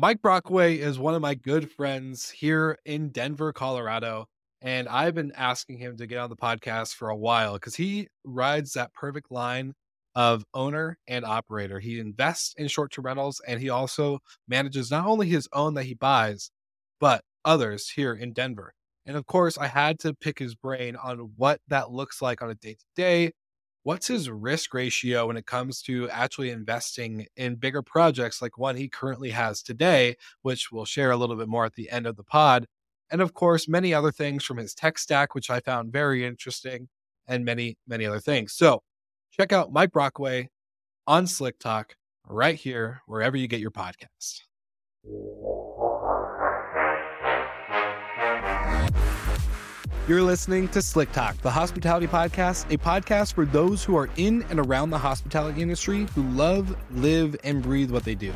Mike Brockway is one of my good friends here in Denver, Colorado. And I've been asking him to get on the podcast for a while because he rides that perfect line of owner and operator. He invests in short term rentals and he also manages not only his own that he buys, but others here in Denver. And of course, I had to pick his brain on what that looks like on a day to day, what's his risk ratio when it comes to actually investing in bigger projects like one he currently has today, which we'll share a little bit more at the end of the pod. And of course, many other things from his tech stack, which I found very interesting, and many, many other things. So check out Mike Brockway on Slick Talk right here, wherever you get your podcast. You're listening to Slick Talk, the hospitality podcast, a podcast for those who are in and around the hospitality industry who love, live, and breathe what they do.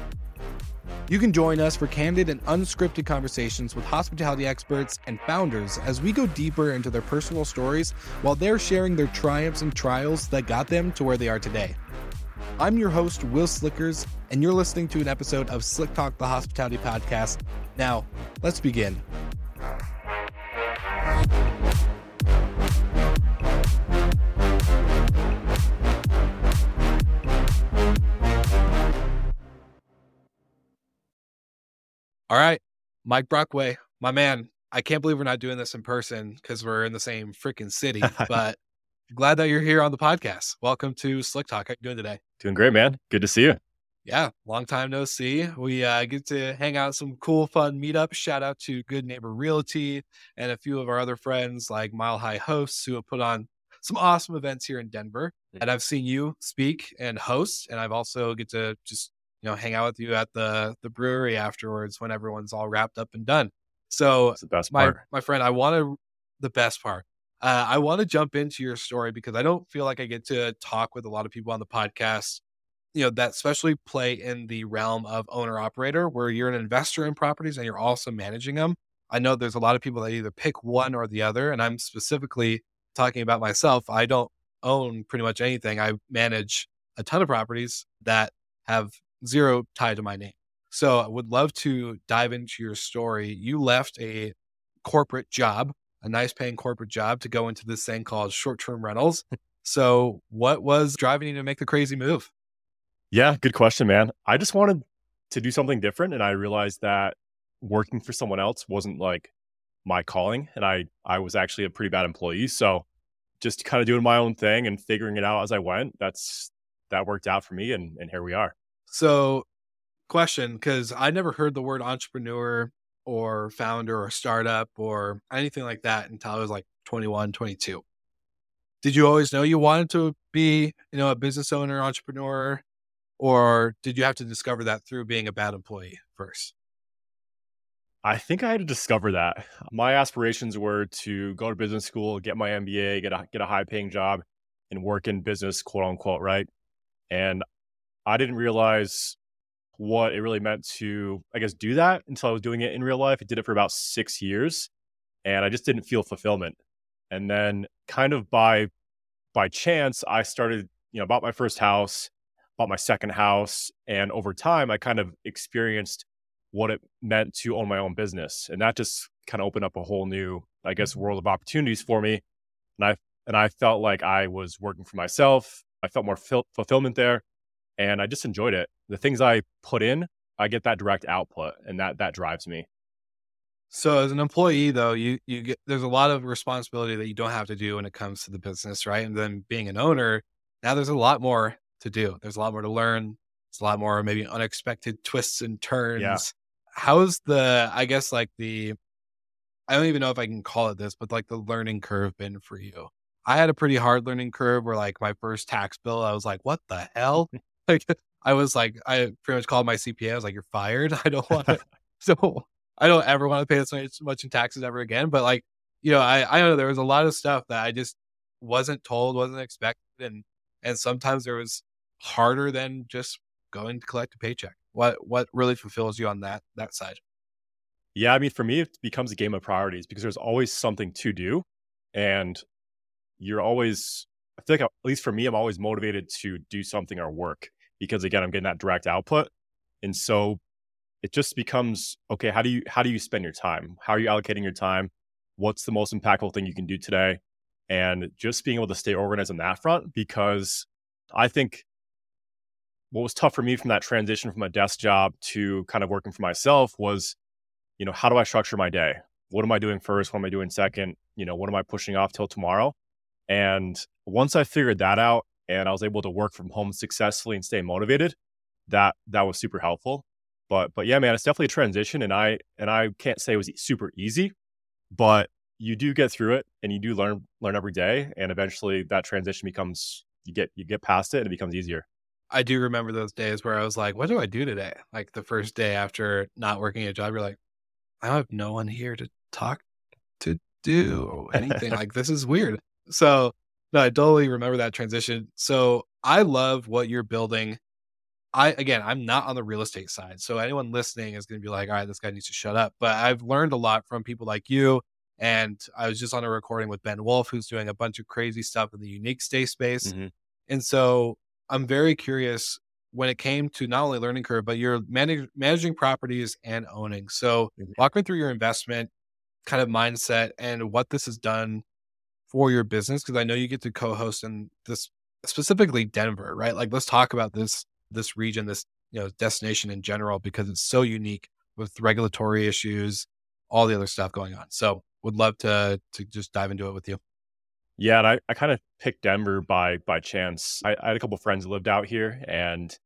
You can join us for candid and unscripted conversations with hospitality experts and founders as we go deeper into their personal stories while they're sharing their triumphs and trials that got them to where they are today. I'm your host, Wil Slickers, and you're listening to an episode of Slick Talk, the hospitality podcast. Now, let's begin. All right, Mike Brockway, my man. I can't believe we're not doing this in person because we're in the same freaking city. But glad that you're here on the podcast. Welcome to Slick Talk. How you doing today? Doing great, man. Good to see you. Yeah, long time no see. We uh, get to hang out some cool, fun meetups. Shout out to Good Neighbor Realty and a few of our other friends like Mile High Hosts who have put on some awesome events here in Denver. And I've seen you speak and host, and I've also get to just you know, hang out with you at the the brewery afterwards when everyone's all wrapped up and done. So That's the best my part. my friend, I want to the best part. Uh, I want to jump into your story because I don't feel like I get to talk with a lot of people on the podcast, you know, that especially play in the realm of owner operator, where you're an investor in properties and you're also managing them. I know there's a lot of people that either pick one or the other, and I'm specifically talking about myself. I don't own pretty much anything. I manage a ton of properties that have zero tied to my name. So I would love to dive into your story. You left a corporate job, a nice paying corporate job to go into this thing called short term rentals. So what was driving you to make the crazy move? Yeah, good question, man. I just wanted to do something different and I realized that working for someone else wasn't like my calling and I I was actually a pretty bad employee. So just kind of doing my own thing and figuring it out as I went. That's that worked out for me and and here we are. So question because I never heard the word entrepreneur or founder or startup or anything like that until I was like 21, 22. Did you always know you wanted to be, you know, a business owner, entrepreneur, or did you have to discover that through being a bad employee first? I think I had to discover that. My aspirations were to go to business school, get my MBA, get a get a high paying job, and work in business, quote unquote, right? And I didn't realize what it really meant to, I guess, do that until I was doing it in real life. I did it for about six years, and I just didn't feel fulfillment. And then, kind of by by chance, I started, you know, bought my first house, bought my second house, and over time, I kind of experienced what it meant to own my own business, and that just kind of opened up a whole new, I guess, mm-hmm. world of opportunities for me. And I and I felt like I was working for myself. I felt more fil- fulfillment there, and I just enjoyed it. The things I put in, I get that direct output, and that that drives me. So as an employee though, you you get there's a lot of responsibility that you don't have to do when it comes to the business, right? And then being an owner, now there's a lot more to do. There's a lot more to learn. It's a lot more maybe unexpected twists and turns. Yeah. How's the I guess like the I don't even know if I can call it this, but like the learning curve been for you? I had a pretty hard learning curve where like my first tax bill, I was like, what the hell? like I was like, I pretty much called my CPA. I was like, you're fired. I don't want to. so I don't ever want to pay this much- much in taxes ever again. But like, you know, I, I know there was a lot of stuff that I just wasn't told, wasn't expected. And, and sometimes there was harder than just going to collect a paycheck. What, what really fulfills you on that, that side? Yeah, I mean, for me, it becomes a game of priorities because there's always something to do, and you're always. I feel like, at least for me, I'm always motivated to do something or work because again, I'm getting that direct output, and so it just becomes okay, how do you how do you spend your time? How are you allocating your time? What's the most impactful thing you can do today? And just being able to stay organized on that front because I think what was tough for me from that transition from a desk job to kind of working for myself was, you know, how do I structure my day? What am I doing first? What am I doing second? You know, what am I pushing off till tomorrow? And once I figured that out and I was able to work from home successfully and stay motivated, that that was super helpful. But but yeah, man, it's definitely a transition and I and I can't say it was super easy, but you do get through it and you do learn learn every day and eventually that transition becomes you get you get past it and it becomes easier. I do remember those days where I was like, what do I do today? Like the first day after not working a job, you're like, I have no one here to talk to do anything. like this is weird. So no, I totally remember that transition. So I love what you're building. I again, I'm not on the real estate side. So anyone listening is going to be like, all right, this guy needs to shut up. But I've learned a lot from people like you. And I was just on a recording with Ben Wolf, who's doing a bunch of crazy stuff in the unique stay space. Mm-hmm. And so I'm very curious when it came to not only learning curve, but you're manage, managing properties and owning. So mm-hmm. walk me through your investment kind of mindset and what this has done for your business. Cause I know you get to co-host in this specifically Denver, right? Like let's talk about this, this region, this, you know, destination in general, because it's so unique with regulatory issues, all the other stuff going on. So would love to, to just dive into it with you. Yeah, and I, I kind of picked Denver by by chance. I, I had a couple friends lived out here, and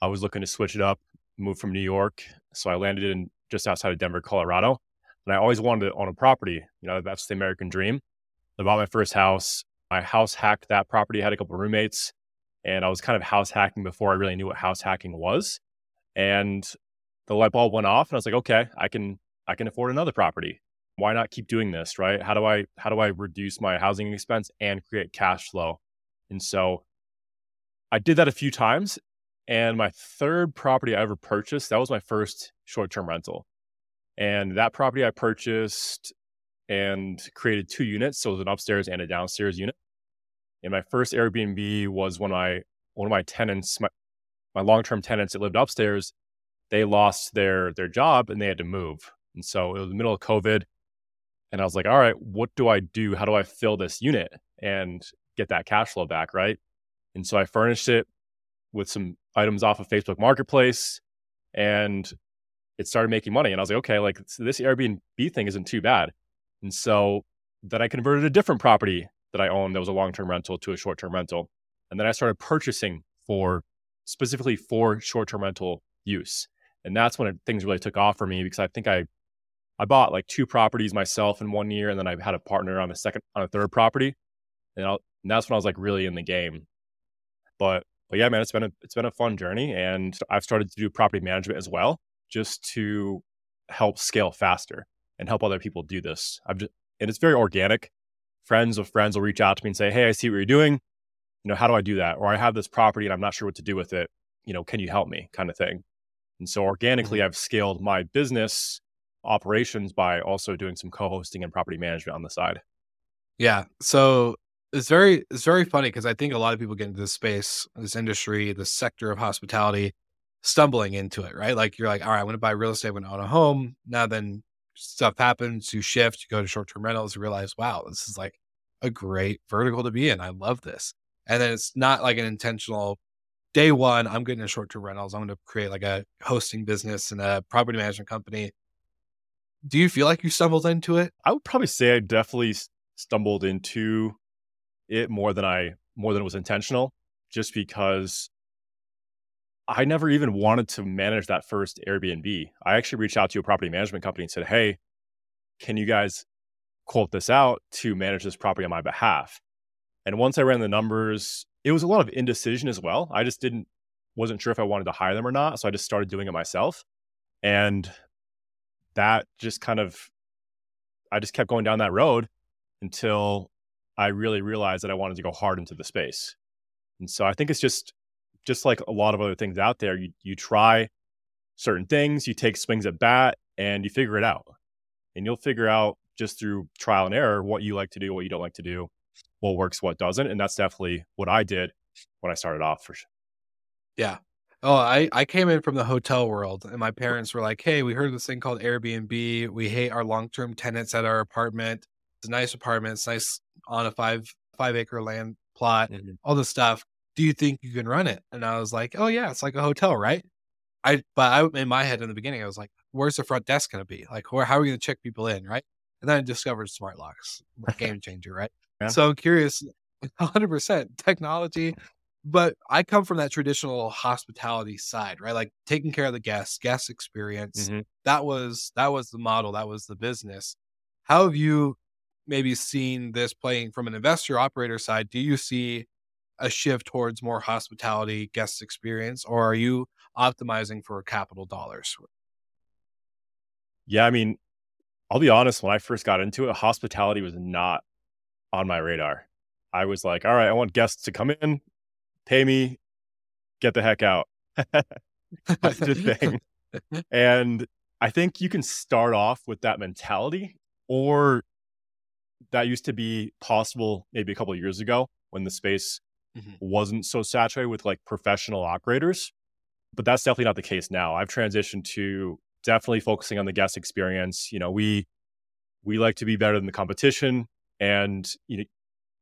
I was looking to switch it up, move from New York. So I landed in just outside of Denver, Colorado. And I always wanted to own a property. You know, that's the American dream. I bought my first house. My house hacked that property. I had a couple roommates, and I was kind of house hacking before I really knew what house hacking was. And the light bulb went off, and I was like, okay, I can I can afford another property why not keep doing this right? How do i how do i reduce my housing expense and create cash flow? And so i did that a few times and my third property i ever purchased that was my first short-term rental. And that property i purchased and created two units so it was an upstairs and a downstairs unit. And my first airbnb was when my one of my tenants my, my long-term tenants that lived upstairs they lost their their job and they had to move. And so it was the middle of covid and I was like, all right, what do I do? How do I fill this unit and get that cash flow back? Right. And so I furnished it with some items off of Facebook Marketplace and it started making money. And I was like, okay, like this Airbnb thing isn't too bad. And so then I converted a different property that I owned that was a long term rental to a short term rental. And then I started purchasing for specifically for short term rental use. And that's when it, things really took off for me because I think I I bought like two properties myself in one year, and then I had a partner on a second on a third property, and, and that's when I was like really in the game. But but yeah, man, it's been a it's been a fun journey, and I've started to do property management as well, just to help scale faster and help other people do this. I've just and it's very organic. Friends of friends will reach out to me and say, "Hey, I see what you're doing. You know, how do I do that? Or I have this property and I'm not sure what to do with it. You know, can you help me?" Kind of thing. And so organically, mm-hmm. I've scaled my business operations by also doing some co-hosting and property management on the side. Yeah. So it's very it's very funny because I think a lot of people get into this space, this industry, this sector of hospitality, stumbling into it, right? Like you're like, all right, I want to buy real estate, I want to own a home. Now then stuff happens, you shift, you go to short-term rentals, you realize, wow, this is like a great vertical to be in. I love this. And then it's not like an intentional day one, I'm getting a short-term rentals. I'm going to create like a hosting business and a property management company do you feel like you stumbled into it? I would probably say I definitely stumbled into it more than I more than it was intentional, just because I never even wanted to manage that first Airbnb. I actually reached out to a property management company and said, "Hey, can you guys quote this out to manage this property on my behalf?" And once I ran the numbers, it was a lot of indecision as well. I just didn't wasn't sure if I wanted to hire them or not, so I just started doing it myself. And that just kind of I just kept going down that road until I really realized that I wanted to go hard into the space. And so I think it's just just like a lot of other things out there, you you try certain things, you take swings at bat and you figure it out. And you'll figure out just through trial and error what you like to do, what you don't like to do, what works, what doesn't. And that's definitely what I did when I started off for sure. Yeah. Oh, I I came in from the hotel world, and my parents were like, "Hey, we heard of this thing called Airbnb. We hate our long-term tenants at our apartment. It's a nice apartment. It's nice on a 5 5-acre land plot, Mhm. all this stuff. Do you think you can run it?" And I was like, "Oh, yeah, it's like a hotel, right?" I but I in my head in the beginning, I was like, "Where's the front desk gonna be? Like, where how are we gonna check people in, right?" And then I discovered smart locks, game changer, right? Yeah. So I'm curious, 100% technology, but I come from that traditional hospitality side, right? Like taking care of the guests, guest experience. Mhm. That was that was the model, that was the business. How have you maybe seen this playing from an investor operator side? Do you see a shift towards more hospitality, guest experience, or are you optimizing for capital dollars? Yeah, I mean, I'll be honest, when I first got into it, hospitality was not on my radar. I was like, all right, I want guests to come in, pay me, get the heck out. That's the thing. And I think you can start off with that mentality, or that used to be possible maybe a couple of years ago when the space Mhm. wasn't so saturated with like professional operators. But that's definitely not the case now. I've transitioned to definitely focusing on the guest experience. You know, we we like to be better than the competition, and you know,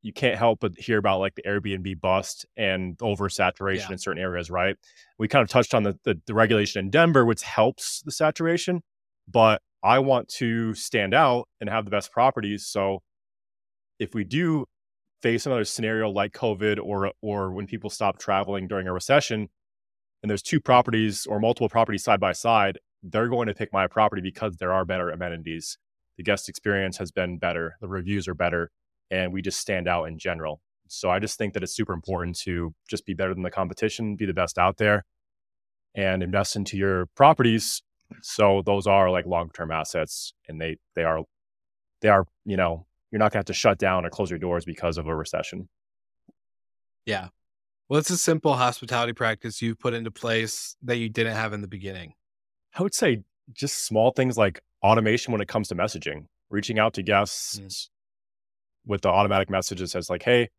you can't help but hear about like the Airbnb bust and oversaturation Yeah. in certain areas, right? We kind of touched on the, the the regulation in Denver, which helps the saturation, but I want to stand out and have the best properties. So if we do face another scenario like COVID or or when people stop traveling during a recession, and there's two properties or multiple properties side by side, they're going to pick my property because there are better amenities. The guest experience has been better, the reviews are better, and we just stand out in general. So I just think that it's super important to just be better than the competition, be the best out there, and invest into your properties. So those are like long-term assets, and they they are they are you know you're not gonna have to shut down or close your doors because of a recession. Yeah. What's a simple hospitality practice you put into place that you didn't have in the beginning? I would say just small things like automation when it comes to messaging, reaching out to guests Mm. With the automatic message that says like, "Hey,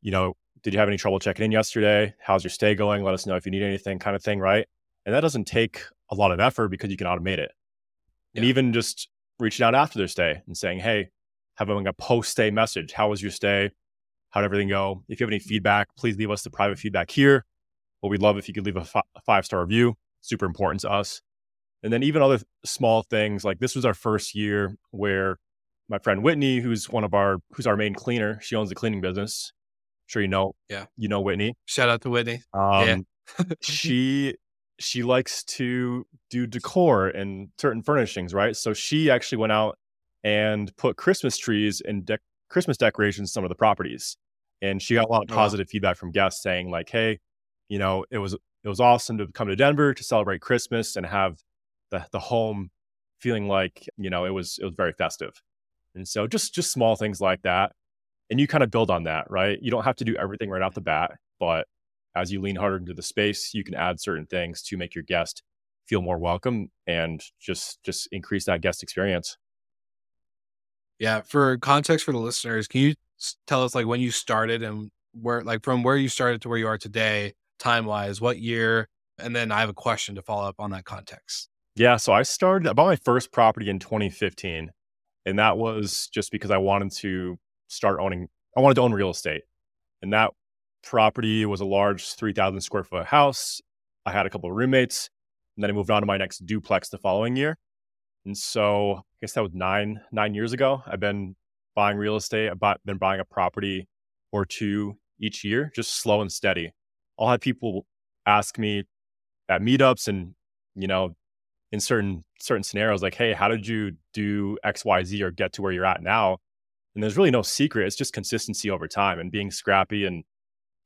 you know, did you have any trouble checking in yesterday? How's your stay going? Let us know if you need anything," kind of thing, right? And that doesn't take a lot of effort because you can automate it. And even just reaching out after their stay and saying, "Hey, having a post stay message. How was your stay? How'd everything go? If you have any mm-hmm. feedback, please leave us the private feedback here. But we'd love if you could leave a, fi- a five star review. Super important to us. And then even other small things like this was our first year where my friend Whitney, who's one of our who's our main cleaner, she owns a cleaning business. sure you know, Yeah. you know Whitney. Shout out to Whitney. Um, she she likes to do decor and certain furnishings, right? So she actually went out and put Christmas trees and dec- Christmas decorations in some of the properties, and she got a lot of Oh, positive feedback from guests saying like, "Hey, you know, it was it was awesome to come to Denver to celebrate Christmas and have the the home feeling like you know it was it was very festive." And so just just small things like that, and you kind of build on that, right? You don't have to do everything right off the bat, but as you lean harder into the space, you can add certain things to make your guest feel more welcome and just just increase that guest experience. Yeah. For context for the listeners, can you tell us like when you started and where, like from where you started to where you are today, time wise, what year? And then I have a question to follow up on that context. Yeah, so I started I bought my first property in 2015, and that was just because I wanted to start owning I wanted to own real estate. And that property was a large 3,000 square foot house. I had a couple of roommates, and then I moved on to my next duplex the following year. And so I guess that was nine nine years ago. I've been buying real estate. I've bought, been buying a property or two each year, just slow and steady. I'll have people ask me at meetups and you know in certain certain scenarios like hey how did you do xyz or get to where you're at now and there's really no secret it's just consistency over time and being scrappy and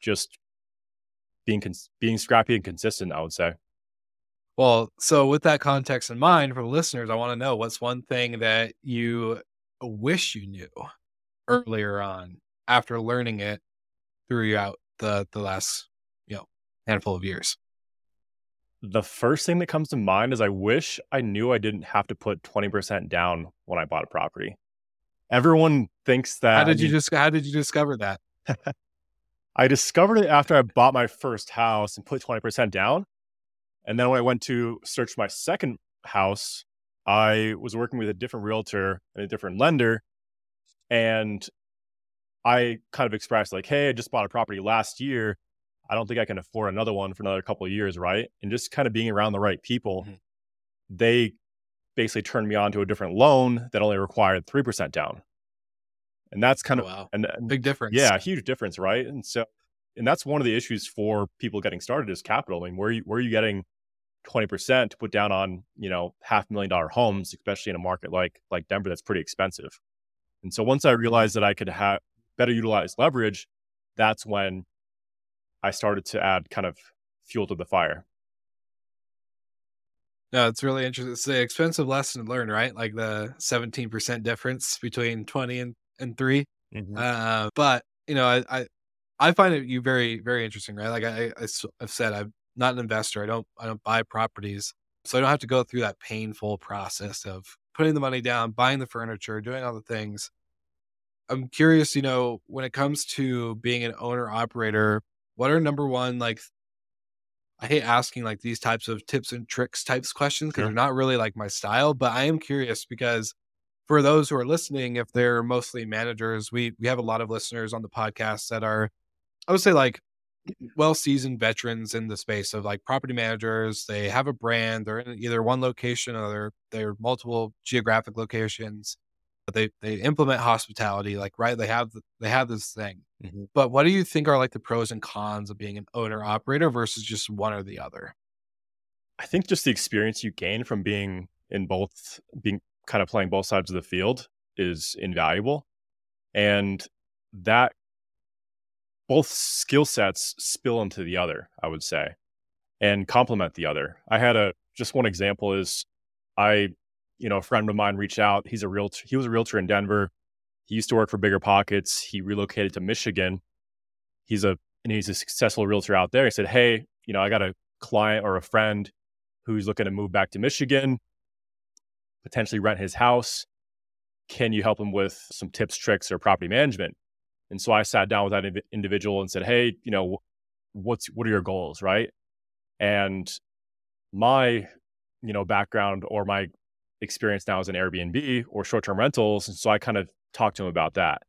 just being cons- being scrappy and consistent i would say Well, so with that context in mind for the listeners, I want to know what's one thing that you wish you knew earlier on after learning it throughout the the last, you know, handful of years. The first thing that comes to mind is i wish i knew i didn't have to put 20% down when i bought a property everyone thinks that How did you just how did you discover that? I discovered it after I bought my first house and put 20% down. And then when I went to search my second house, I was working with a different realtor and a different lender. And I kind of expressed, like, hey, I just bought a property last year. I don't think I can afford another one for another couple of years, right? And just kind of being around the right people, mm-hmm. they basically turned me on to a different loan that only required 3% down. And that's kind oh, of wow. and, and big difference. Yeah, huge difference, right? And so and that's one of the issues for people getting started is capital. I mean, where are you, where are you getting 20% to put down on, you know, half million dollar homes, especially in a market like like Denver that's pretty expensive. And so once I realized that I could have better utilize leverage, that's when I started to add kind of fuel to the fire. No, it's really interesting. It's the expensive lesson to learn, right? Like the 17% difference between 20 and, and 3 mm-hmm. uh, but you know, I, I, I find it you very, very interesting, right? Like I, I, I've said, I'm not an investor. I don't, I don't buy properties. So I don't have to go through that painful process of putting the money down, buying the furniture, doing all the things. I'm curious, you know, when it comes to being an owner operator, what are number one like I hate asking like these types of tips and tricks types questions because sure. they're not really like my style, but I am curious because for those who are listening, if they're mostly managers, we we have a lot of listeners on the podcast that are I would say like well seasoned veterans in the space of like property managers. They have a brand, they're in either one location or they're they're multiple geographic locations they they implement hospitality like right they have they have this thing. Mm-hmm. but what do you think are like the pros and cons of being an owner operator versus just one or the other? I think just the experience you gain from being in both being kind of playing both sides of the field is invaluable. And that both skill sets spill into the other i would say and complement the other. I had a just one example is i you know, a friend of mine reached out. He's a realtor. He was a realtor in Denver. He used to work for BiggerPockets. He relocated to Michigan. He's a and he's a successful realtor out there. He said, "Hey, you know, I got a client or a friend who's looking to move back to Michigan, potentially rent his house. Can you help him with some tips, tricks, or property management?" And so I sat down with that individual and said, "Hey, you know, what's what are your goals, right?" And my you know background or my experience now as an Airbnb or short term rentals. And so I kind of talked to him about that.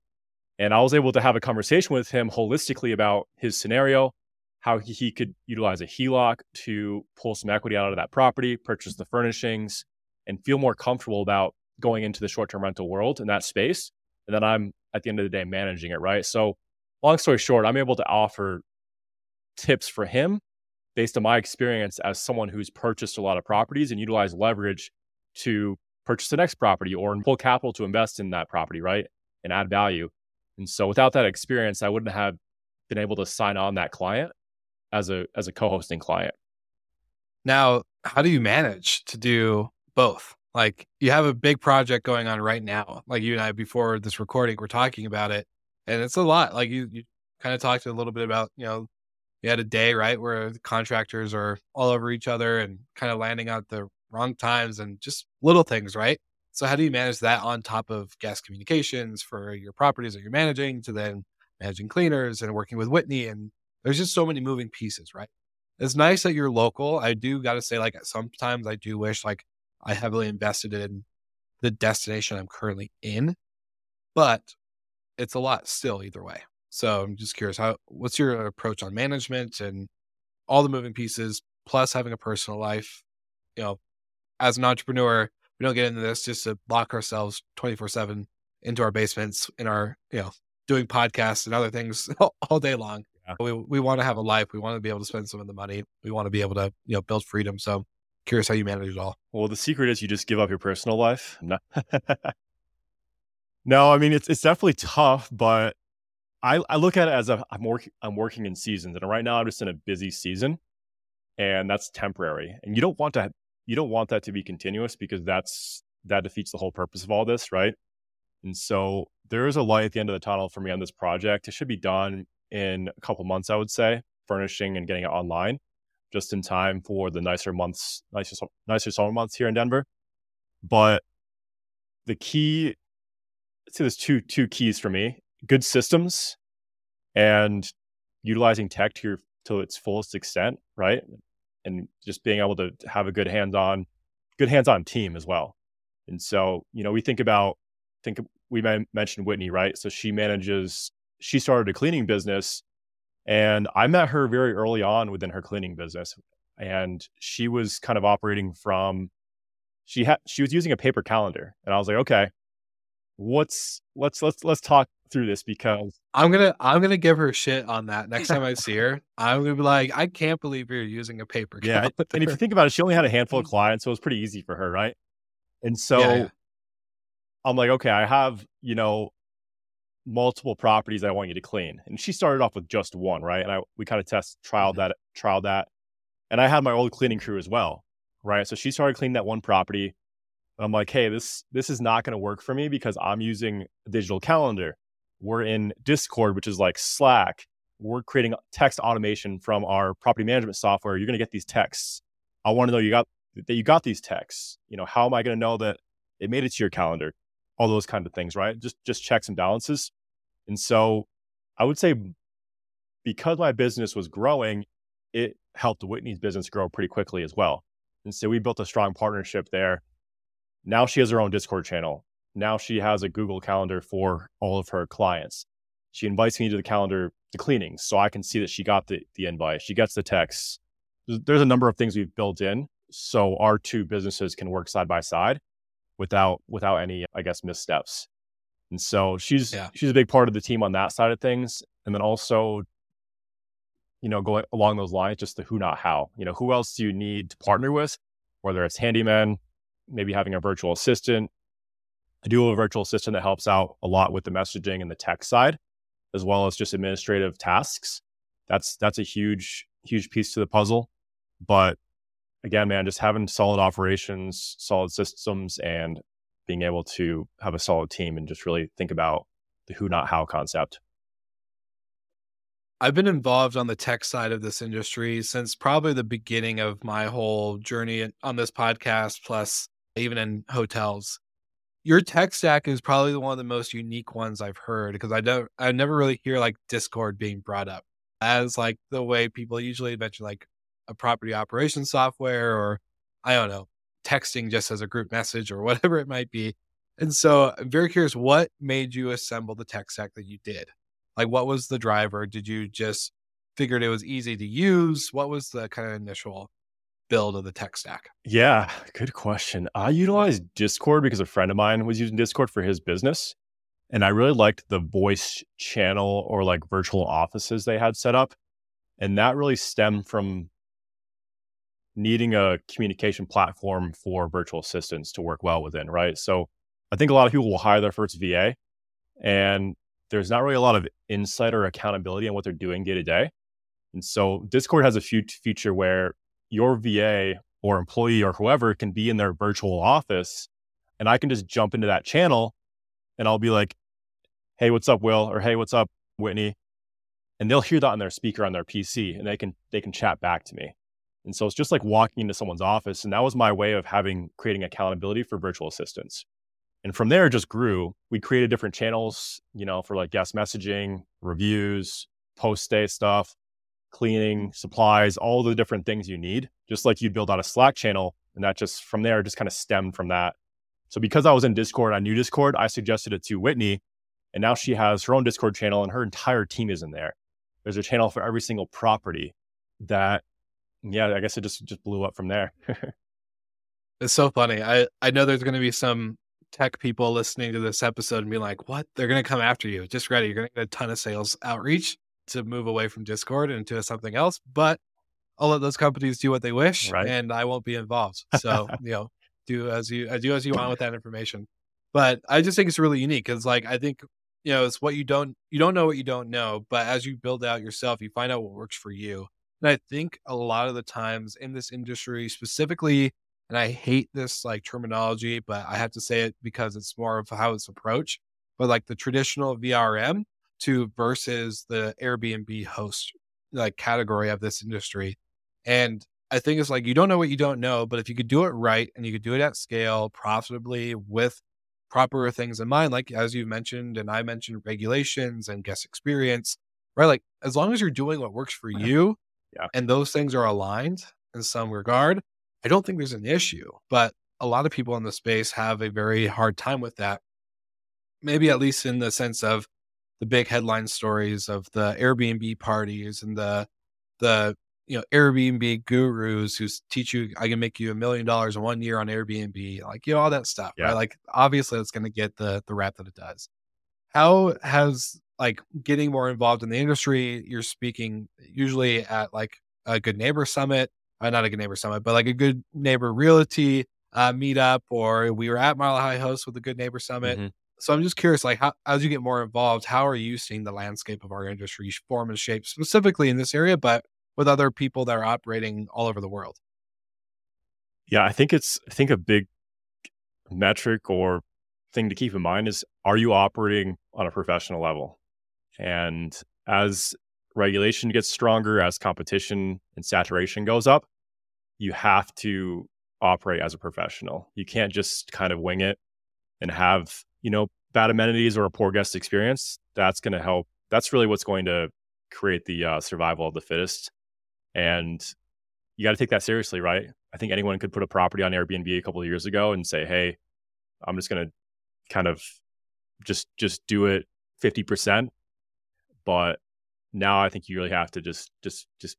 And I was able to have a conversation with him holistically about his scenario, how he, could utilize a HELOC to pull some equity out of that property, purchase the furnishings, and feel more comfortable about going into the short term rental world in that space. And then I'm at the end of the day managing it, right? So, long story short, I'm able to offer tips for him based on my experience as someone who's purchased a lot of properties and utilized leverage to purchase the next property or pull capital to invest in that property, right? And add value. And so without that experience, I wouldn't have been able to sign on that client as a as a co-hosting client. Now, how do you manage to do both? Like you have a big project going on right now. Like you and I before this recording, we're talking about it. And it's a lot. Like you you kind of talked a little bit about, you know, you had a day, right, where contractors are all over each other and kind of landing out the wrong times, and just little things, right? So how do you manage that on top of guest communications for your properties that you're managing to then managing cleaners and working with Whitney? And there's just so many moving pieces, right? It's nice that you're local. I do got to say, like, sometimes I do wish like I heavily invested in the destination I'm currently in, but it's a lot still either way. So I'm just curious, how what's your approach on management and all the moving pieces, plus having a personal life, you know, as an entrepreneur, we don't get into this just to lock ourselves 24 7 into our basements in our, you know, doing podcasts and other things all, all day long. Yeah. We, we want to have a life. We want to be able to spend some of the money. We want to be able to, you know, build freedom. So curious how you manage it all. Well, the secret is you just give up your personal life. No, no I mean, it's, it's definitely tough, but I, I look at it as a, I'm working, I'm working in seasons and right now I'm just in a busy season and that's temporary. And you don't want to you don't want that to be continuous because that's that defeats the whole purpose of all this, right? And so there is a light at the end of the tunnel for me on this project. It should be done in a couple months, I would say, furnishing and getting it online just in time for the nicer months, nicer nicer summer months here in Denver. But the key, I'd say there's two two keys for me: good systems and utilizing tech to your to its fullest extent, right? And just being able to have a good hands-on, good hands-on team as well. And so, you know, we think about think we mentioned Whitney, right? So she manages she started a cleaning business and I met her very early on within her cleaning business and she was kind of operating from she had she was using a paper calendar and I was like, "Okay, what's let's let's let's talk through this because I'm gonna I'm gonna give her shit on that next time I see her. I'm gonna be like, I can't believe you're using a paper. Yeah, calendar. and if you think about it, she only had a handful of clients, so it was pretty easy for her, right? And so yeah, yeah. I'm like, okay, I have you know multiple properties I want you to clean, and she started off with just one, right? And I we kind of test trialed mm-hmm. that trialed that, and I had my old cleaning crew as well, right? So she started cleaning that one property. I'm like, hey, this this is not going to work for me because I'm using a digital calendar. We're in Discord, which is like Slack. We're creating text automation from our property management software. You're going to get these texts. I want to know you got that you got these texts. You know, how am I going to know that it made it to your calendar? All those kind of things, right? Just just checks and balances. And so, I would say because my business was growing, it helped Whitney's business grow pretty quickly as well. And so we built a strong partnership there. Now she has her own Discord channel. Now she has a Google Calendar for all of her clients. She invites me to the calendar to cleanings so I can see that she got the, the invite. She gets the texts. There's, there's a number of things we've built in so our two businesses can work side by side without without any, I guess, missteps. And so she's yeah. she's a big part of the team on that side of things. And then also, you know, going along those lines, just the who not how. You know, who else do you need to partner with? Whether it's handyman, maybe having a virtual assistant, I do have a virtual assistant that helps out a lot with the messaging and the tech side, as well as just administrative tasks. That's that's a huge huge piece to the puzzle. But again, man, just having solid operations, solid systems, and being able to have a solid team and just really think about the who not how concept. I've been involved on the tech side of this industry since probably the beginning of my whole journey on this podcast, plus even in hotels your tech stack is probably one of the most unique ones I've heard because I don't I never really hear like Discord being brought up as like the way people usually mention like a property operation software or I don't know, texting just as a group message or whatever it might be. And so I'm very curious what made you assemble the tech stack that you did? Like what was the driver? Did you just figured it was easy to use? What was the kind of initial build of the tech stack? Yeah, good question. I utilized Discord because a friend of mine was using Discord for his business. And I really liked the voice channel or like virtual offices they had set up. And that really stemmed from needing a communication platform for virtual assistants to work well within, right? So I think a lot of people will hire their first VA and there's not really a lot of insight or accountability on what they're doing day to day. And so Discord has a few feature where your VA or employee or whoever can be in their virtual office and I can just jump into that channel and I'll be like, hey, what's up, Will? Or hey, what's up, Whitney? And they'll hear that on their speaker on their PC and they can they can chat back to me. And so it's just like walking into someone's office. And that was my way of having creating accountability for virtual assistants. And from there it just grew. We created different channels, you know, for like guest messaging, reviews, post day stuff cleaning, supplies, all the different things you need, just like you'd build out a Slack channel. And that just from there just kind of stemmed from that. So because I was in Discord, I knew Discord, I suggested it to Whitney. And now she has her own Discord channel and her entire team is in there. There's a channel for every single property that, yeah, I guess it just just blew up from there. it's so funny. I, I know there's going to be some tech people listening to this episode and be like, what? They're going to come after you. Just ready. You're going to get a ton of sales outreach to move away from Discord into something else, but I'll let those companies do what they wish right. and I won't be involved. So, you know, do as you do as you want with that information. But I just think it's really unique because like I think, you know, it's what you don't you don't know what you don't know, but as you build out yourself, you find out what works for you. And I think a lot of the times in this industry specifically, and I hate this like terminology, but I have to say it because it's more of how it's approached. But like the traditional VRM, to versus the Airbnb host like category of this industry. And I think it's like you don't know what you don't know, but if you could do it right and you could do it at scale profitably with proper things in mind, like as you mentioned and I mentioned regulations and guest experience, right? Like as long as you're doing what works for uh-huh. you Yeah. and those things are aligned in some regard, I don't think there's an issue. But a lot of people in the space have a very hard time with that. Maybe at least in the sense of the big headline stories of the Airbnb parties and the the you know Airbnb gurus who teach you I can make you a million dollars in one year on Airbnb, like you know all that stuff, Yeah. right? Like obviously it's going to get the the rap that it does. How has like getting more involved in the industry? You're speaking usually at like a good neighbor summit, uh, not a good neighbor summit, but like a good neighbor realty uh, meetup, or we were at Mile High Host with the good neighbor summit. Mhm. So I'm just curious, like, how as you get more involved, how are you seeing the landscape of our industry form and shape, specifically in this area, but with other people that are operating all over the world? Yeah, I think it's I think a big metric or thing to keep in mind is are you operating on a professional level? And as regulation gets stronger, as competition and saturation goes up, you have to operate as a professional. You can't just kind of wing it and have, you know, bad amenities or a poor guest experience. That's going to help. That's really what's going to create the uh, survival of the fittest. And you got to take that seriously, right? I think anyone could put a property on Airbnb a couple of years ago and say, "Hey, I'm just going to kind of just just do it 50%." But now I think you really have to just just just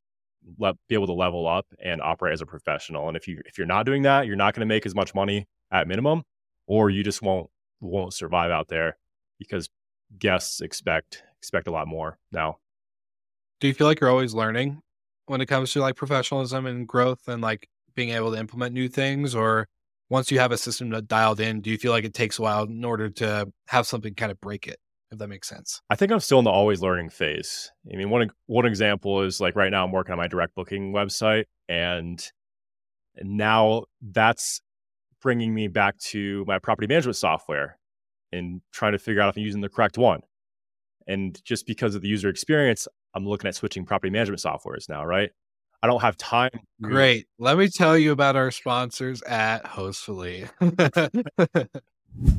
be able to level up and operate as a professional. And if you if you're not doing that, you're not going to make as much money at minimum, or you just won't won't survive out there because guests expect expect a lot more now. Do you feel like you're always learning when it comes to like professionalism and growth and like being able to implement new things? Or once you have a system that dialed in, do you feel like it takes a while in order to have something kind of break it? If that makes sense. I think I'm still in the always learning phase. I mean, one one example is like right now I'm working on my direct booking website, and now that's bringing me back to my property management software and trying to figure out if I'm using the correct one. And just because of the user experience, I'm looking at switching property management softwares now, right? I don't have time. Great. Let me tell you about our sponsors at Hostfully.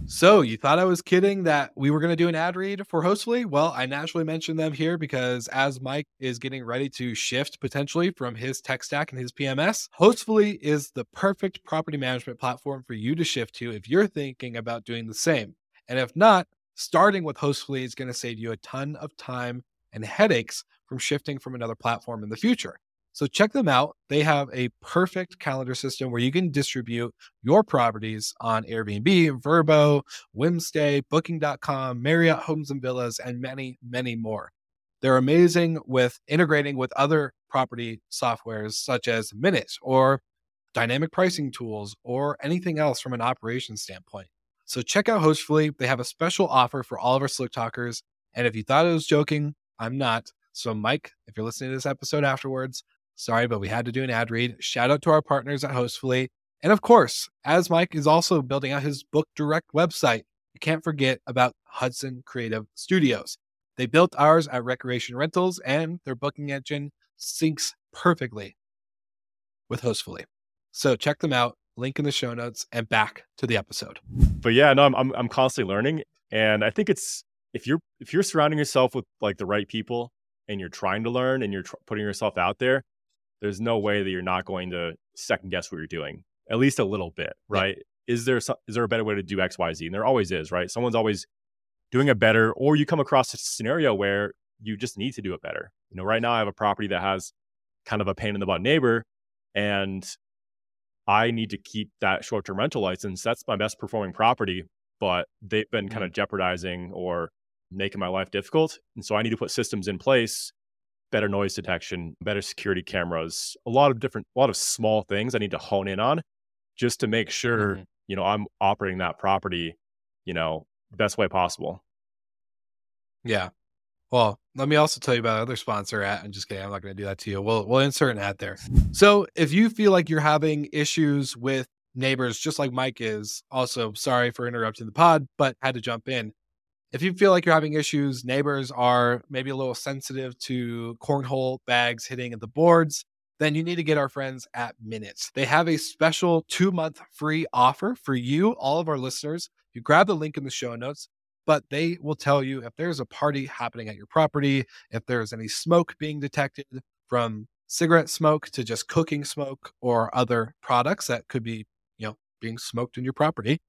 so, you thought I was kidding that we were going to do an ad read for Hostfully? Well, I naturally mentioned them here because as Mike is getting ready to shift potentially from his tech stack and his PMS, Hostfully is the perfect property management platform for you to shift to if you're thinking about doing the same. And if not, starting with Hostfully is going to save you a ton of time and headaches from shifting from another platform in the future. So check them out. They have a perfect calendar system where you can distribute your properties on Airbnb, Vrbo, Whimstay, Booking.com, Marriott Homes and Villas, and many, many more. They're amazing with integrating with other property softwares such as Minut or dynamic pricing tools or anything else from an operations standpoint. So check out Hostfully. They have a special offer for all of our Slick Talkers. And if you thought I was joking, I'm not. So, Mike, if you're listening to this episode afterwards, sorry, but we had to do an ad read. Shout out to our partners at Hostfully. And of course, as Mike is also building out his Book Direct website, you can't forget about Hudson Creative Studios. They built ours at Recreation Rentals, and their booking engine syncs perfectly with Hostfully. So check them out. Link in the show notes and back to the episode. But yeah, no, I'm I'm, I'm constantly learning, and I think it's if you're if you're surrounding yourself with like the right people and you're trying to learn and you're tr- putting yourself out there, there's no way that you're not going to second guess what you're doing at least a little bit, Yeah. right? Is there some, is there a better way to do X Y Z? And there always is, right? Someone's always doing it better, or you come across a scenario where you just need to do it better. You know, right now I have a property that has kind of a pain in the butt neighbor, and I need to keep that short term rental license. That's my best performing property, but they've been kind mm-hmm. of jeopardizing or making my life difficult. And so I need to put systems in place, better noise detection, better security cameras, a lot of different, a lot of small things I need to hone in on just to make sure, Mhm. you know, I'm operating that property, you know, the best way possible. Yeah. Well, let me also tell you about our other sponsor at. I'm just kidding. I'm not going to do that to you. We'll we'll insert an ad there. So if you feel like you're having issues with neighbors, just like Mike is, also sorry for interrupting the pod, but had to jump in. If you feel like you're having issues, neighbors are maybe a little sensitive to cornhole bags hitting at the boards, then you need to get our friends at Minut's. They have a special two month free offer for you, all of our listeners. You grab the link in the show notes. but they will tell you if there's a party happening at your property, if there's any smoke being detected from cigarette smoke to just cooking smoke or other products that could be, you know, being smoked in your property.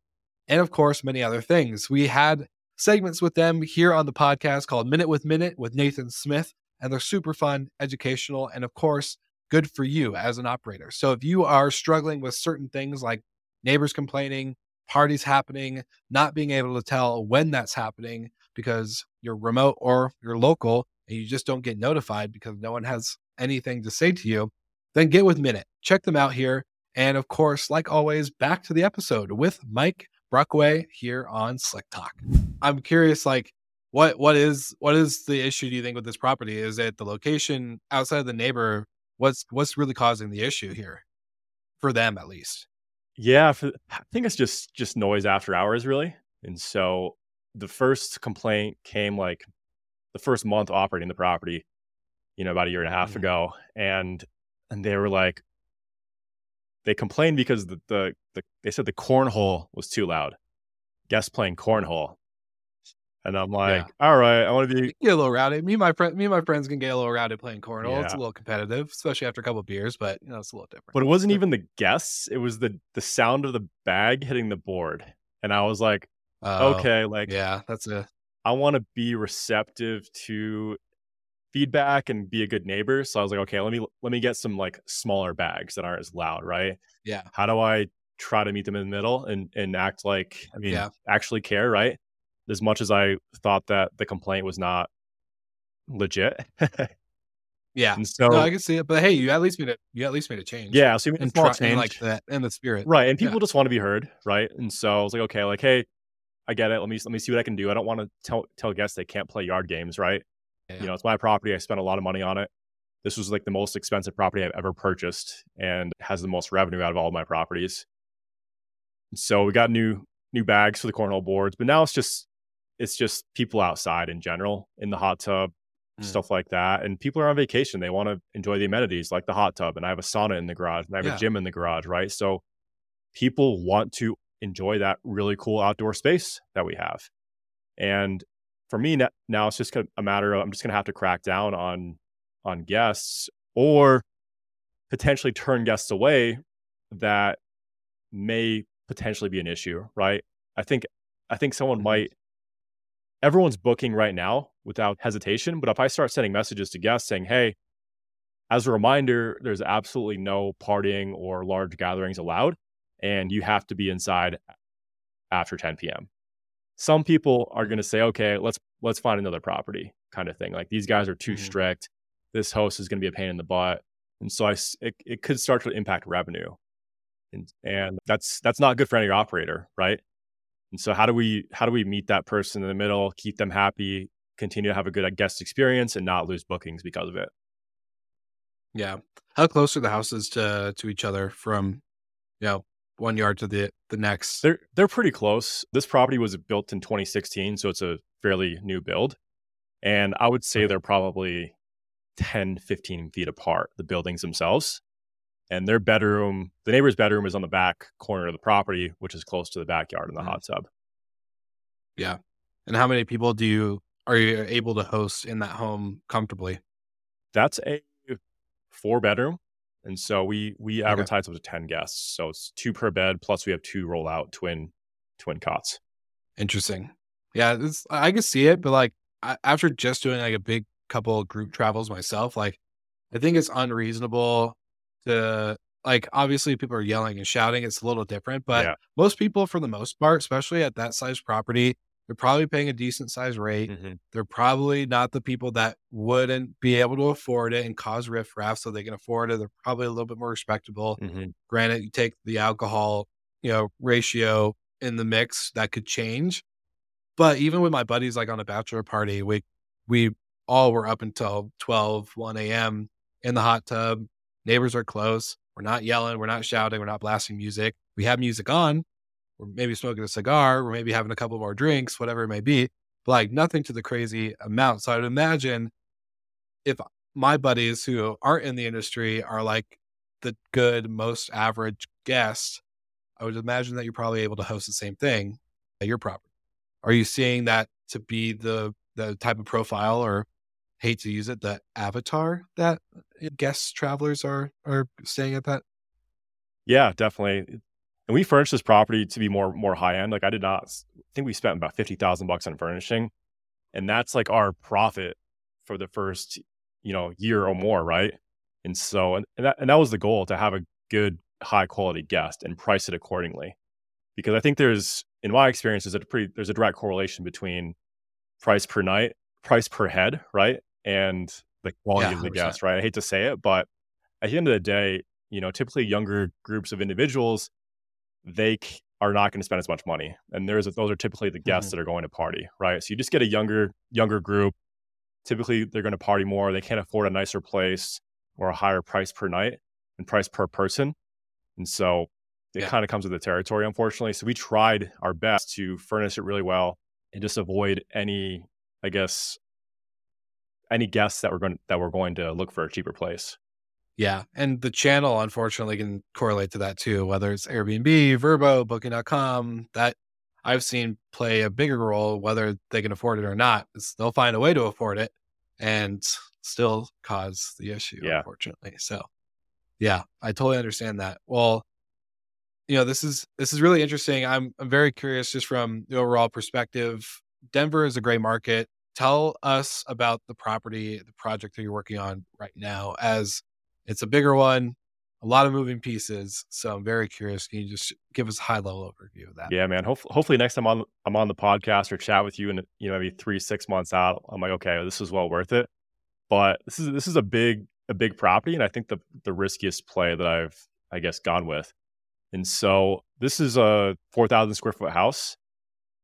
And of course, many other things. We had segments with them here on the podcast called Minute with Minut with Nathan Smith, and they're super fun, educational, and of course, good for you as an operator. So if you are struggling with certain things like neighbors complaining, parties happening, not being able to tell when that's happening because you're remote or you're local and you just don't get notified because no one has anything to say to you, then get with Minut. Check them out here. And of course, like always, back to the episode with Mike Brockway here on Slick Talk. I'm curious, like, what what is what is the issue do you think with this property? Is it the location outside of the neighbor? What's what's really causing the issue here for them at least? Yeah, for, I think it's just just noise after hours, really. And so the first complaint came like the first month operating the property, you know, about a year and a half mm-hmm. ago, and and they were like, they complained because the, the the they said the cornhole was too loud. Guests playing cornhole, and I'm like, yeah. all right, I want to be get a little rowdy. Me and my friend, me and my friends can get a little rowdy playing cornhole. Yeah. It's a little competitive, especially after a couple beers, but you know, it's a little different. But it wasn't even the guests; it was the the sound of the bag hitting the board, and I was like, uh, okay, like, yeah, that's a. I want to be receptive to feedback and be a good neighbor. So I was like, okay, let me let me get some like smaller bags that aren't as loud, right? Yeah. How do I try to meet them in the middle and and act like I mean yeah. actually care, right? as much as I thought that the complaint was not legit. yeah. And so no, I can see it. But hey, you at least made it you at least made a change. Yeah. So and small change like that and the spirit. Right. And people yeah. just want to be heard. Right. And so I was like, okay, like, hey, I get it. Let me let me see what I can do. I don't want to tell tell guests they can't play yard games, right? Yeah. You know, it's my property. I spent a lot of money on it. This was like the most expensive property I've ever purchased and has the most revenue out of all of my properties. So we got new new bags for the cornhole boards, but now it's just it's just people outside in general in the hot tub, mm. stuff like that. And people are on vacation. They want to enjoy the amenities like the hot tub. And I have a sauna in the garage and I have yeah. a gym in the garage, right? So people want to enjoy that really cool outdoor space that we have. And for me now, it's just a matter of I'm just going to have to crack down on on guests or potentially turn guests away that may potentially be an issue, right? I think I think someone mm-hmm. might everyone's booking right now without hesitation. But if I start sending messages to guests saying, hey, as a reminder, there's absolutely no partying or large gatherings allowed, and you have to be inside after 10 p.m. Some people are going to say, okay, let's let's find another property, kind of thing. Like these guys are too mm-hmm. strict. This host is going to be a pain in the butt, and so I it, it could start to impact revenue, and and that's that's not good for any operator, right? And so how do we how do we meet that person in the middle, keep them happy, continue to have a good guest experience and not lose bookings because of it? Yeah. How close are the houses to to each other from you know, one yard to the the next? They're they're pretty close. This property was built in 2016, so it's a fairly new build. And I would say they're probably 10, 15 feet apart, the buildings themselves and their bedroom, the neighbor's bedroom is on the back corner of the property, which is close to the backyard and the mm-hmm. hot tub. Yeah. And how many people do you are you able to host in that home comfortably? That's a four bedroom. And so we we okay. advertise up to 10 guests. So it's two per bed plus we have two roll out twin twin cots. Interesting. Yeah, I can see it, but like I, after just doing like a big couple group travels myself, like I think it's unreasonable to like obviously people are yelling and shouting it's a little different but yeah. most people for the most part especially at that size property they're probably paying a decent size rate mm-hmm. they're probably not the people that wouldn't be able to afford it and cause riffraff so they can afford it they're probably a little bit more respectable mm-hmm. granted you take the alcohol you know ratio in the mix that could change but even with my buddies like on a bachelor party we we all were up until 12 1 a.m in the hot tub Neighbors are close. We're not yelling. We're not shouting. We're not blasting music. We have music on. We're maybe smoking a cigar. We're maybe having a couple more drinks, whatever it may be, but like nothing to the crazy amount. So I would imagine if my buddies who aren't in the industry are like the good, most average guest, I would imagine that you're probably able to host the same thing at your property. are you seeing that to be the the type of profile or hate to use it, the avatar that uh, guests travelers are are staying at that? Yeah, definitely. And we furnished this property to be more more high end. Like I did not I think we spent about fifty thousand bucks on furnishing, and that's like our profit for the first you know year or more, right? And so and, and that and that was the goal to have a good high quality guest and price it accordingly, because I think there's in my experience there's a pretty there's a direct correlation between price per night, price per head, right, and the quality Yeah, of the guest, right? I hate to say it, but at the end of the day, you know, typically younger groups of individuals they are not going to spend as much money. And there's those are typically the guests Mhm. that are going to party right? So you just get a younger younger group. Typically they're going to party more. They can't afford a nicer place or a higher price per night and price per person. And so it Yeah. kind of comes with the territory unfortunately. So we tried our best to furnish it really well and just avoid any i guess any guests that were going that were going to look for a cheaper place Yeah. And the channel unfortunately can correlate to that too, whether it's Airbnb, Vrbo, booking.com, that I've seen play a bigger role, whether they can afford it or not. they'll find a way to afford it and still cause the issue, Yeah. unfortunately. So yeah, I totally understand that. Well, you know, this is this is really interesting. I'm I'm very curious just from the overall perspective. Denver is a great market. Tell us about the property, the project that you're working on right now, as it's a bigger one, a lot of moving pieces. So I'm very curious. Can you just give us a high level overview of that? Yeah, man. Hopefully, hopefully next time on I'm on the podcast or chat with you, and you know maybe three six months out, I'm like, okay, this is well worth it. But this is this is a big a big property, and I think the the riskiest play that I've I guess gone with. And so this is a four thousand square foot house,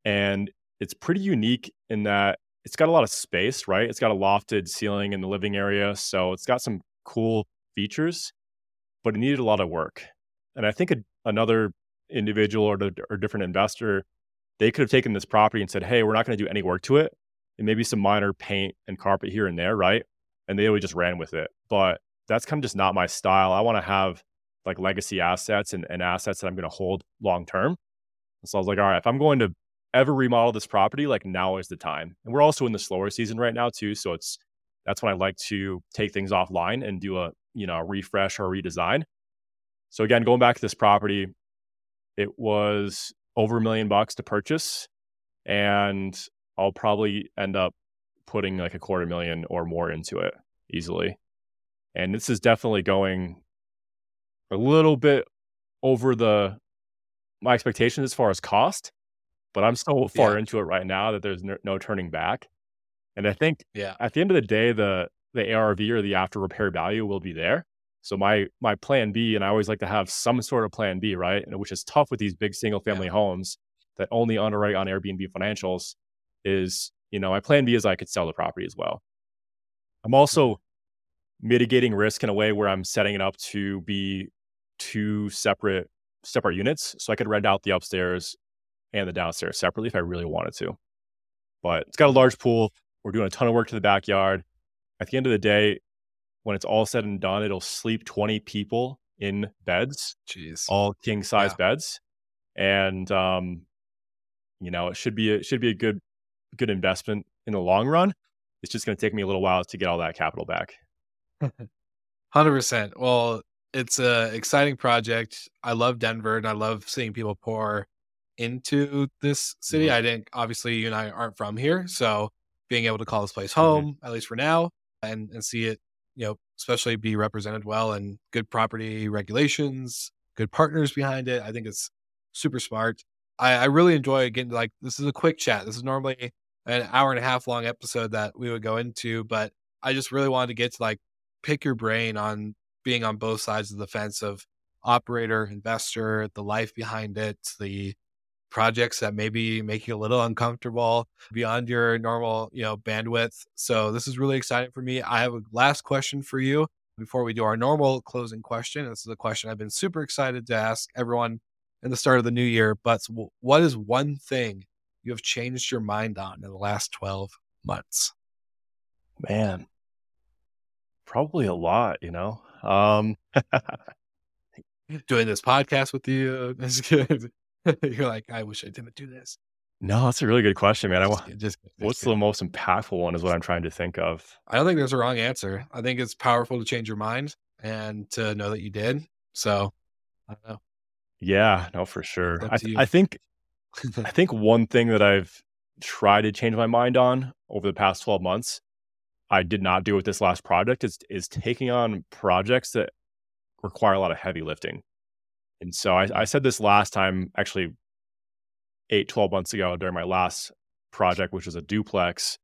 and it's pretty unique in that it's got a lot of space, right? It's got a lofted ceiling in the living area, so it's got some cool features, but it needed a lot of work. And I think a, another individual or, or different investor, they could have taken this property and said, "Hey, we're not going to do any work to it, and maybe some minor paint and carpet here and there, right?" And they would just ran with it. But that's kind of just not my style. I want to have like legacy assets and, and assets that I'm going to hold long term. So I was like, all right, if I'm going to ever remodel this property, like now is the time. And we're also in the slower season right now too, so it's that's when I like to take things offline and do a you know refresh or redesign. So again, going back to this property, it was over a million bucks to purchase, and I'll probably end up putting like a quarter million or more into it easily. And this is definitely going a little bit over the my expectations as far as cost, but I'm so far Yeah. into it right now that there's no, no turning back. And I think Yeah. at the end of the day, the the ARV or the after repair value will be there. So my my plan B, and I always like to have some sort of plan B, right? And which is tough with these big single family homes that only underwrite on Airbnb financials. Is you know my plan B is I could sell the property as well. I'm also mm-hmm. mitigating risk in a way where I'm setting it up to be two separate separate units, so I could rent out the upstairs and the downstairs separately if I really wanted to. But it's got a large pool. We're doing a ton of work to the backyard. At the end of the day, when it's all said and done, it'll sleep 20 people in beds, Jeez. all king size Yeah. beds. And um, you know, it should be a, it should be a good good investment in the long run. It's just going to take me a little while to get all that capital back. Hundred percent. Well, it's a exciting project. I love Denver, and I love seeing people pour into this city. Mhm. I think obviously you and I aren't from here, so being able to call this place Mhm. home, at least for now, and and see it, you know, especially be represented well and good property regulations, good partners behind it. I think it's super smart. I, I really enjoy getting like this is a quick chat. This is normally an hour and a half long episode that we would go into, but I just really wanted to get to like pick your brain on being on both sides of the fence of operator, investor, the life behind it, the projects that maybe make you a little uncomfortable beyond your normal, you know, bandwidth. So this is really exciting for me. I have a last question for you before we do our normal closing question. This is a question I've been super excited to ask everyone in the start of the new year. But what is one thing you have changed your mind on in the last 12 months? Man, probably a lot, you know. Um, Doing this podcast with you is good. You're like, I wish I didn't do this. No, that's a really good question, man. I Just, want just what's the most impactful one is what I'm trying to think of. I don't think there's a wrong answer. I think it's powerful to change your mind and to know that you did. So I don't know. Yeah, no, for sure. I, th- I think I think one thing that I've tried to change my mind on over the past 12 months, I did not do with this last project, is is taking on projects that require a lot of heavy lifting. And so I, I said this last time, actually eight, 12 months ago during my last project, which was a duplex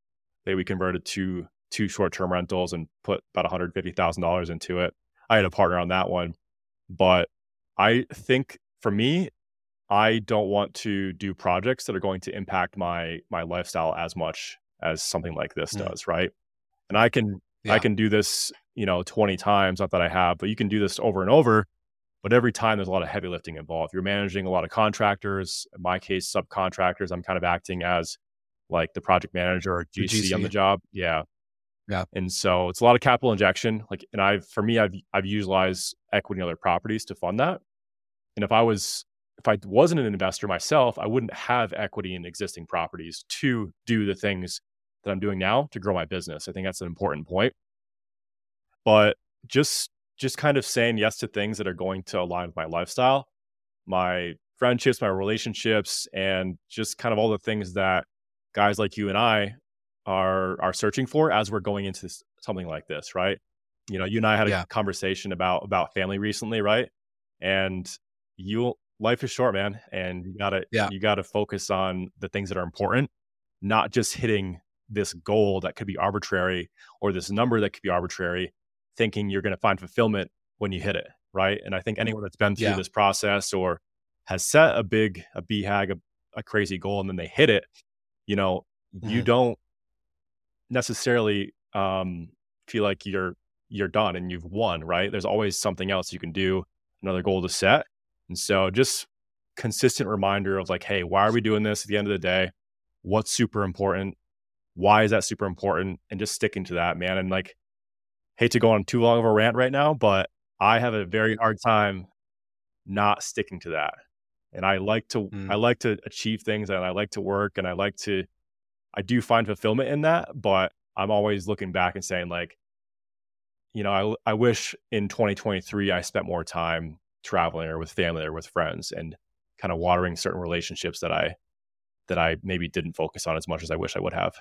that we converted to two short-term rentals and put about $150,000 into it. I had a partner on that one. But I think for me, I don't want to do projects that are going to impact my my lifestyle as much as something like this Mm. does, right? And I can I can do this, you know, 20 times, not that I have, but you can do this over and over. But every time there's a lot of heavy lifting involved. You're managing a lot of contractors, in my case, subcontractors. I'm kind of acting as like the project manager or The GC on the job. Yeah. Yeah. And so it's a lot of capital injection. Like, and I've, for me, I've, I've utilized equity in other properties to fund that. And if I was, if I wasn't an investor myself, I wouldn't have equity in existing properties to do the things that I'm doing now to grow my business. I think that's an important point. But just, just kind of saying yes to things that are going to align with my lifestyle, my friendships, my relationships, and just kind of all the things that guys like you and I are are searching for as we're going into this, something like this, right? You know, you and I had a Yeah. conversation about about family recently, right? And you life is short, man, and you gotta Yeah. you gotta focus on the things that are important, not just hitting this goal that could be arbitrary or this number that could be arbitrary, thinking you're gonna find fulfillment when you hit it, right? And I think anyone that's been through Yeah. this process or has set a big a BHAG, a, a crazy goal, and then they hit it, you know, you Mhm. don't necessarily um, feel like you're you're done and you've won, right? There's always something else you can do, another goal to set. And so just consistent reminder of like, hey, why are we doing this at the end of the day? What's super important? Why is that super important? And just sticking to that, man. And like, hate to go on too long of a rant right now, but I have a very hard time not sticking to that. And I like to Mm. I like to achieve things and I like to work and I like to I do find fulfillment in that, but I'm always looking back and saying like, you know, I I wish in 2023 I spent more time traveling or with family or with friends and kind of watering certain relationships that I that I maybe didn't focus on as much as I wish I would have.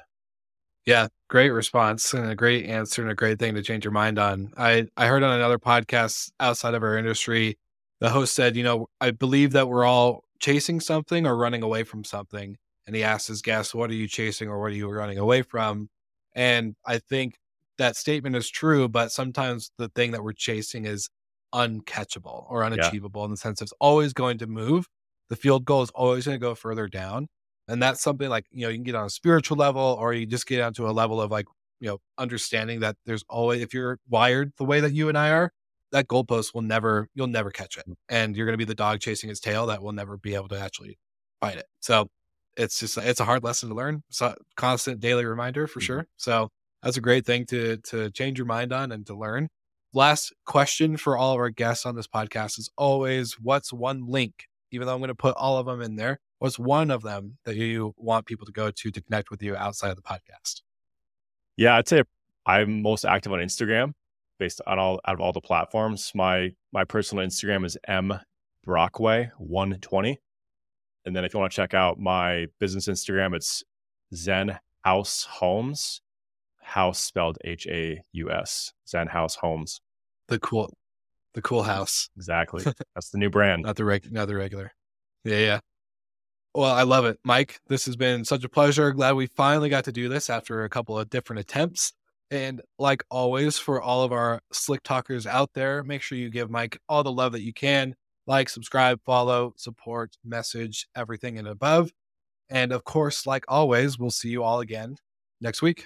Yeah, great response and a great answer and a great thing to change your mind on. I I heard on another podcast outside of our industry, the host said, you know, I believe that we're all chasing something or running away from something. And he asked his guest, what are you chasing or what are you running away from? And I think that statement is true, but sometimes the thing that we're chasing is uncatchable or unachievable in the sense it's always going to move. The field goal is always going to go further down. And that's something like, you know, you can get on a spiritual level or you just get down to a level of like, you know, understanding that there's always, if you're wired the way that you and I are, that goalpost will never, you'll never catch it. And you're going to be the dog chasing its tail that will never be able to actually fight it. So it's just, it's a hard lesson to learn. So constant daily reminder for Mhm. sure. So that's a great thing to, to change your mind on and to learn. Last question for all of our guests on this podcast is always what's one link, even though I'm going to put all of them in there, what's one of them that you want people to go to to connect with you outside of the podcast? Yeah, I'd say I'm most active on Instagram based on all out of all the platforms. My my personal Instagram is M Brockway 120. And then if you want to check out my business Instagram, it's Zen House Homes. House spelled H A U S. ZenHaus Homes. The cool, the cool house, Exactly. That's the new brand. not the reg, not the regular. Yeah, yeah. Well, I love it, Mike. This has been such a pleasure. Glad we finally got to do this after a couple of different attempts. And like always, for all of our slick talkers out there, make sure you give Mike all the love that you can. Like, subscribe, follow, support, message, everything and above. And of course, like always, we'll see you all again next week.